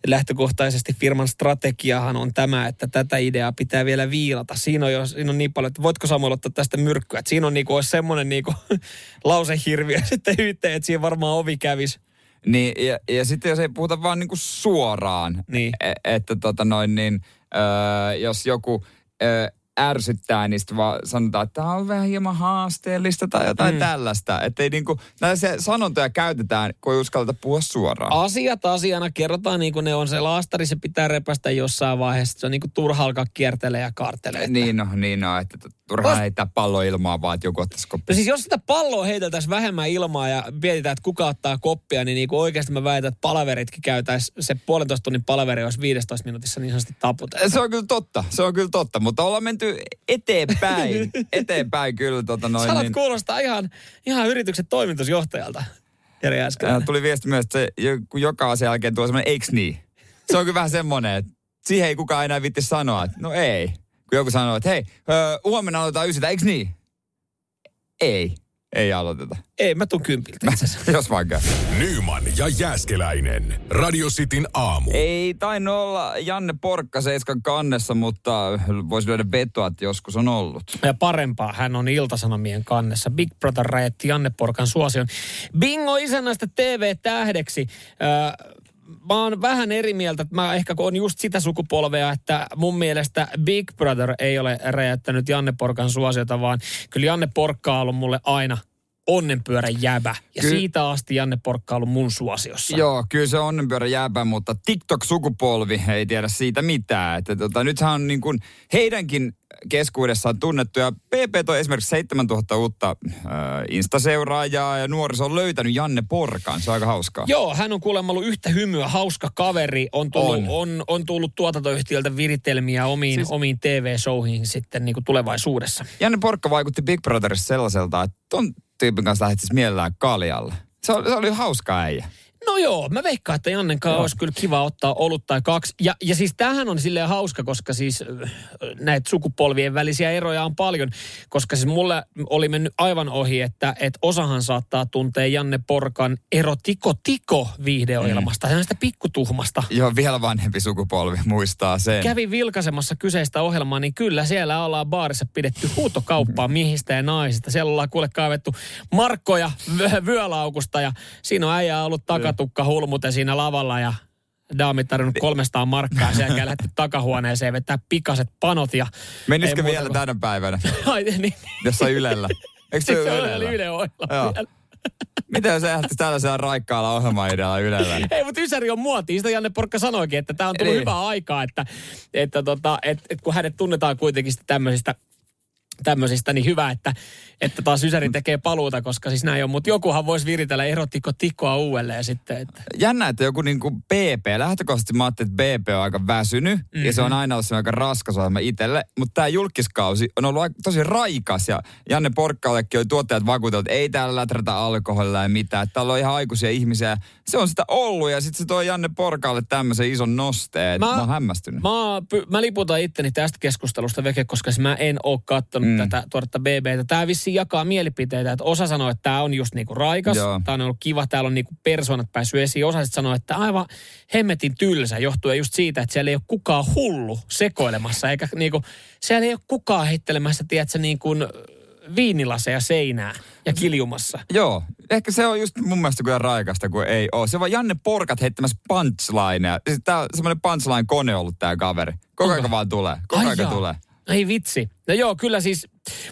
lähtökohtaisesti firman strategiahan on tämä, että tätä ideaa pitää vielä viilata. Siinä on, jo, siinä on niin paljon, että voitko Samuel ottaa tästä myrkkyä. Että siinä on niinku, olisi semmoinen niinku, lausehirviö sitten yhteen, että siinä varmaan ovi kävisi. Niin, ja, ja sitten jos ei puhuta vaan niinku suoraan, Niin. e- että tota noin niin, öö, jos joku öö, ärsyttää, niin sitten vaan sanotaan, että tämä on vähän hieman haasteellista tai jotain mm. tällaista. Että ei niinku, näitä sanontoja käytetään, kun ei uskalleta puhua suoraan. Asiat asiana kerrotaan niin kuin ne on. Se laastari, se pitää repästä jossain vaiheessa. Se on niin kuin turha alkaa kiertelee ja kartelee. Niin no, niin no, että turhaa heittää pallo ilmaa, vaan että joku ottaisi koppia. No siis jos sitä palloa heiteltäisiin vähemmän ilmaa ja mietitään, että kuka ottaa koppia, niin, niin kuin oikeasti mä väitän, että palaveritkin käytäisi, se puolentoista tunnin palaveri olisi 15 minuutissa niin sanotusti taputettu. Se on kyllä totta, se on kyllä totta, mutta ollaan menty eteenpäin, eteenpäin kyllä. Tota noin, Salat niin. kuulostaa ihan, ihan yrityksen toimitusjohtajalta, äsken. Ää, Tuli viesti myös, että se, joka asian jälkeen tuo semmoinen, eiks niin? Se on kyllä vähän semmoinen, että siihen ei kukaan enää vitti sanoa, että no ei. Kun joku sanoo, että hei, öö, huomenna aloitetaan ysitä, eiks niin? Ei, ei aloiteta. Ei, mä tuun kympiltä. Jos vaan käy. Nyman ja Jääskeläinen. Radio Cityn aamu. Ei tainnut olla Janne Porkka Seiskan kannessa, mutta voisi lyödä vetoa, että joskus on ollut. Ja parempaa, hän on Iltasanomien kannessa. Big Brother räjätti Janne Porkan suosion. Bingo isännästä TV-tähdeksi. Öö, mä oon vähän eri mieltä, että mä ehkä on just sitä sukupolvea, että mun mielestä Big Brother ei ole räjättänyt Janne Porkan suosiota, vaan kyllä Janne Porkka on ollut mulle aina onnenpyörän jäbä. Ja Ky- siitä asti Janne Porkka on ollut mun suosiossa. Joo, kyllä se onnenpyörä jääpä, mutta TikTok-sukupolvi ei tiedä siitä mitään. Että tota, nythän on niin kuin heidänkin keskuudessaan tunnettu. Ja PP toi esimerkiksi 7000 uutta äh, Insta-seuraajaa ja nuoriso on löytänyt Janne Porkan. Se on aika hauskaa. Joo, hän on kuulemma ollut yhtä hymyä, hauska kaveri. On tullut, on. On. On, on tullut tuotantoyhtiöltä viritelmiä omiin, siis... Omiin TV-showhiin sitten niin kuin tulevaisuudessa. Janne Porkka vaikutti Big Brotherissa sellaiselta, että ton tyypin kanssa lähtisi mielellään kaljalle. Se oli, se oli hauska äijä. No joo, mä veikkaan, että Jannen kanssa olisi kyllä kiva ottaa olut tai kaksi. Ja, ja siis tämähän on silleen hauska, koska siis äh, näitä sukupolvien välisiä eroja on paljon. Koska siis mulle oli mennyt aivan ohi, että, että osahan saattaa tuntea Janne Porkan ero Tiko Tiko viihdeohjelmasta. Mm. sitä pikkutuhmasta. Joo, vielä vanhempi sukupolvi muistaa sen. Kävin vilkaisemassa kyseistä ohjelmaa, niin kyllä siellä ollaan baarissa pidetty huutokauppaa miehistä ja naisista. Siellä ollaan kuule kaivettu markkoja vyölaukusta ja siinä on äijä ollut takatukka hulmute siinä lavalla ja daamit tarvinnut 300 markkaa ja sen jälkeen lähti takahuoneeseen vetää pikaset panot ja... Menisikö vielä kuin- tänä päivänä Ai, niin, jossain Ylellä? Eikö se se ole oli Ylellä? Yle ohjelma Joo. vielä. Miten se lähtisi tällaisella raikkaalla ohjelmaidealla Ylellä? Ei, mutta Ysäri on muoti. Sitä Janne Porkka sanoikin, että tämä on tullut Niin. hyvää aikaa, että, että tota, et, et kun hänet tunnetaan kuitenkin tämmöisistä tämmöisistä, niin hyvä, että, että taas Ysäri tekee paluuta, koska siis näin on. Mutta jokuhan voisi viritellä erottiko tikkoa uudelleen sitten. Että. Jännä, että joku niin kuin BP, lähtökohtaisesti mä ajattelin, että BP on aika väsynyt mm-hmm. ja se on aina ollut aika raskas ohjelma itselle, mutta tämä julkiskausi on ollut aika- tosi raikas ja Janne Porkkallekin oli tuottajat vakuutellut, että ei täällä läträtä alkoholilla ja mitään, että täällä on ihan aikuisia ihmisiä. Se on sitä ollut ja sitten se toi Janne Porkalle tämmöisen ison nosteen, mä, Mä- oon hämmästynyt. Mä, mä liputan itteni tästä keskustelusta veke, koska siis mä en oo kattonut mm. tätä tuoretta BBtä. Tää vissiin jakaa mielipiteitä, että osa sanoo, että tää on just niinku raikas, Joo. tää on ollut kiva, täällä on niinku persoonat päässyt esiin. Osa sitten sanoo, että aivan hemmetin tylsä, johtuen just siitä, että siellä ei ole kukaan hullu sekoilemassa, eikä niinku, siellä ei ole kukaan heittelemässä, tiedätkö, niin kuin viinilaseja seinää ja kiljumassa. Joo, ehkä se on just mun mielestä kyllä raikasta, kun ei ole. Se on vaan Janne Porkat heittämässä punchlineja. Siis tää on semmoinen punchline-kone ollut tää kaveri. Koko ajan vaan tulee. Koko ajan tulee. Ei vitsi. No joo, kyllä siis,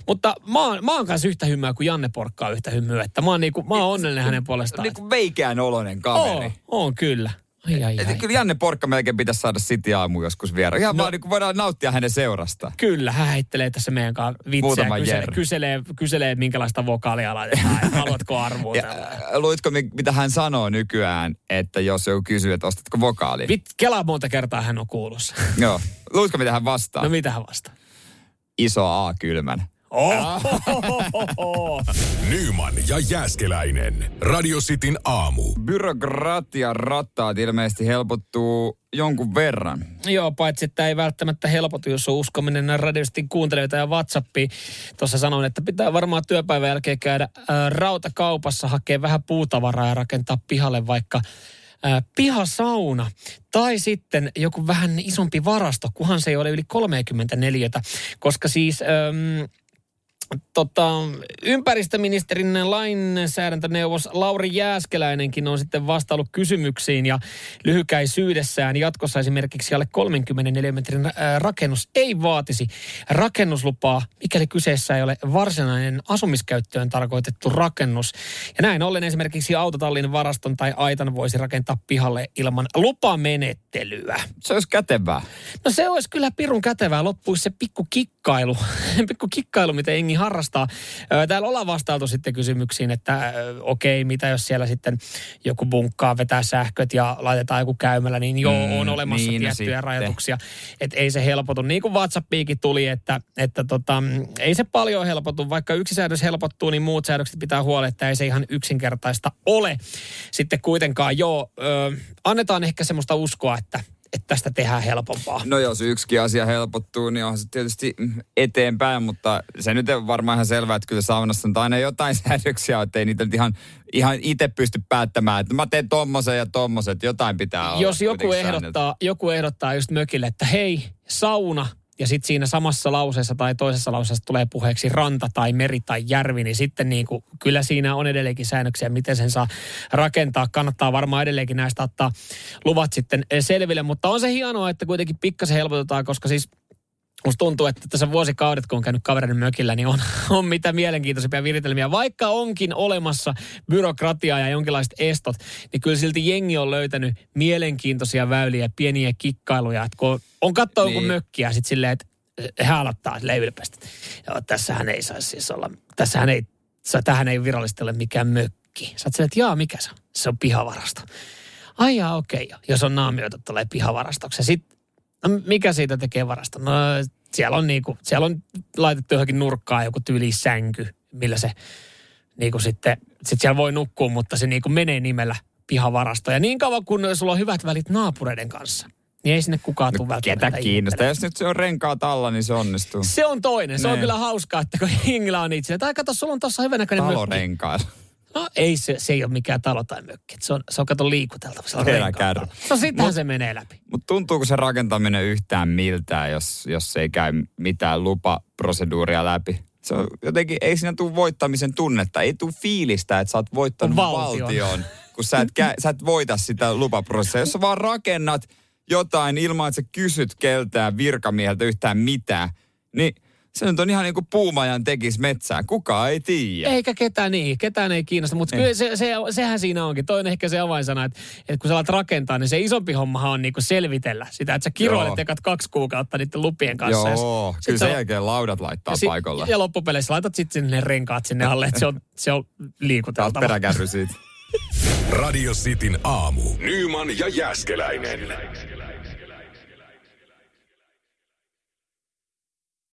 mutta mä oon, mä oon kanssa yhtä hymyä kuin Janne Porkka on yhtä hymyä. Että mä oon, niinku, mä oon onnellinen hänen puolestaan. Niin kuin veikeän oloinen kaveri. Oon, oon kyllä. Ai, ai, ai. Kyllä Janne Porkka melkein pitäisi saada City aamu joskus vieraan. Ihan no. vaan niin voidaan nauttia hänen seurasta. Kyllä, hän heittelee tässä meidän kanssa. Muutama Kyselee, kyselee, kyselee, minkälaista vokaalia laitetaan. haluatko arvuutella? Ja, äh, luitko, mi- mitä hän sanoo nykyään, että jos joku kysyy, että ostatko vokaali? Vit, kelaa monta kertaa hän on kuulussa. Joo. Luitko, mitä hän vastaa? No mitä hän vastaa? Iso A kylmän. Oh. Nyman ja Jääskeläinen. Radio Cityn aamu. Byrokratia rattaat ilmeisesti helpottuu jonkun verran. Joo, paitsi että ei välttämättä helpotu, jos on uskominen radiosti kuuntelijoita ja Whatsappiin. Tuossa sanoin, että pitää varmaan työpäivän jälkeen käydä ää, rautakaupassa, hakea vähän puutavaraa ja rakentaa pihalle vaikka pihasauna. Tai sitten joku vähän isompi varasto, kunhan se ei ole yli 34, koska siis... Äm, tota, ympäristöministerin lainsäädäntöneuvos Lauri Jääskeläinenkin on sitten vastaillut kysymyksiin ja lyhykäisyydessään jatkossa esimerkiksi alle 34 metrin rakennus ei vaatisi rakennuslupaa, mikäli kyseessä ei ole varsinainen asumiskäyttöön tarkoitettu rakennus. Ja näin ollen esimerkiksi autotallin varaston tai aitan voisi rakentaa pihalle ilman lupamenettelyä. Se olisi kätevää. No se olisi kyllä pirun kätevää. Loppuisi se pikku kikkailu, pikku kikkailu, mitä Engi harrastaa. Täällä ollaan vastailtu sitten kysymyksiin, että okei, okay, mitä jos siellä sitten joku bunkkaa, vetää sähköt ja laitetaan joku käymällä, niin joo, mm, on olemassa niin, no tiettyjä sitten. rajoituksia. Että ei se helpotu. Niin kuin WhatsAppiikin tuli, että, että tota, ei se paljon helpotu. Vaikka yksi säädös helpottuu, niin muut säädökset pitää huolehtia, että ei se ihan yksinkertaista ole. Sitten kuitenkaan, joo, ö, annetaan ehkä semmoista uskoa, että tästä tehdään helpompaa. No jos yksikin asia helpottuu, niin on se tietysti eteenpäin, mutta se nyt on varmaan ihan selvää, että kyllä saunassa on aina jotain säädöksiä, että ei niitä nyt ihan, ihan itse pysty päättämään, että mä teen tommosen ja tommosen, että jotain pitää olla. Jos joku ehdottaa, joku ehdottaa just mökille, että hei, sauna, ja sitten siinä samassa lauseessa tai toisessa lauseessa tulee puheeksi ranta tai meri tai järvi, niin sitten niin kuin, kyllä siinä on edelleenkin säännöksiä, miten sen saa rakentaa. Kannattaa varmaan edelleenkin näistä ottaa luvat sitten selville, mutta on se hienoa, että kuitenkin pikkasen helpotetaan, koska siis Musta tuntuu, että tässä vuosikaudet, kun on käynyt kavereiden mökillä, niin on, on mitä mielenkiintoisempia viritelmiä. Vaikka onkin olemassa byrokratiaa ja jonkinlaiset estot, niin kyllä silti jengi on löytänyt mielenkiintoisia väyliä, pieniä kikkailuja. Että kun on katsoa niin. joku mökkiä, sitten silleen, että he aloittaa ylpeästi. Joo, tässähän ei saisi siis olla, tässähän ei, tähän ei virallisesti ole mikään mökki. Sä oot silleen, että jaa, mikä se on? Se on pihavarasto. Ai jaa, okei, okay, jos on naamioitu tulee pihavarastoksi. Sitten No mikä siitä tekee varasta? No siellä on, niinku, siellä on laitettu johonkin nurkkaan joku tyyli sänky, millä se niinku sitten, sit siellä voi nukkua, mutta se niinku menee nimellä pihavarasto. Ja niin kauan kun sulla on hyvät välit naapureiden kanssa, niin ei sinne kukaan tule no, välttämättä. Ketä kiinnostaa? Jos nyt se on renkaat alla, niin se onnistuu. Se on toinen. Se ne. on niin. kyllä hauskaa, että kun hingillä on itse. Tai kato, sulla on tuossa hyvänäköinen mökki. Talorenkaat. No ei se, se ei ole mikään talo tai mökki. Se on, se on kato liikuteltava. Se on. No sittenhän Mut, se menee läpi. Mutta tuntuuko se rakentaminen yhtään miltään, jos, jos ei käy mitään lupaproseduuria läpi? Se on jotenkin, ei siinä tule voittamisen tunnetta. Ei tule fiilistä, että sä oot voittanut valtion. valtion kun sä et, kä, sä et voita sitä lupaprosessia. Jos sä vaan rakennat jotain ilman, että sä kysyt keltään virkamieheltä yhtään mitään, niin – se nyt on ihan niin kuin puumajan tekis metsään. Kukaan ei tiedä. Eikä ketään niin. Ketään ei kiinnosta. Mutta kyllä se, se, sehän siinä onkin. Toinen ehkä se avainsana, että, että kun sä alat rakentaa, niin se isompi hommahan on niin kuin selvitellä sitä. Että sä kiroilet ekat kaksi kuukautta niiden lupien kanssa. Joo, kyllä sen jälkeen laudat laittaa ja paikalle. Ja loppupeleissä laitat sitten sinne renkaat sinne alle, että se on, se on liikuteltava. peräkärry siitä. Radio Cityn aamu. Nyman ja Jäskeläinen.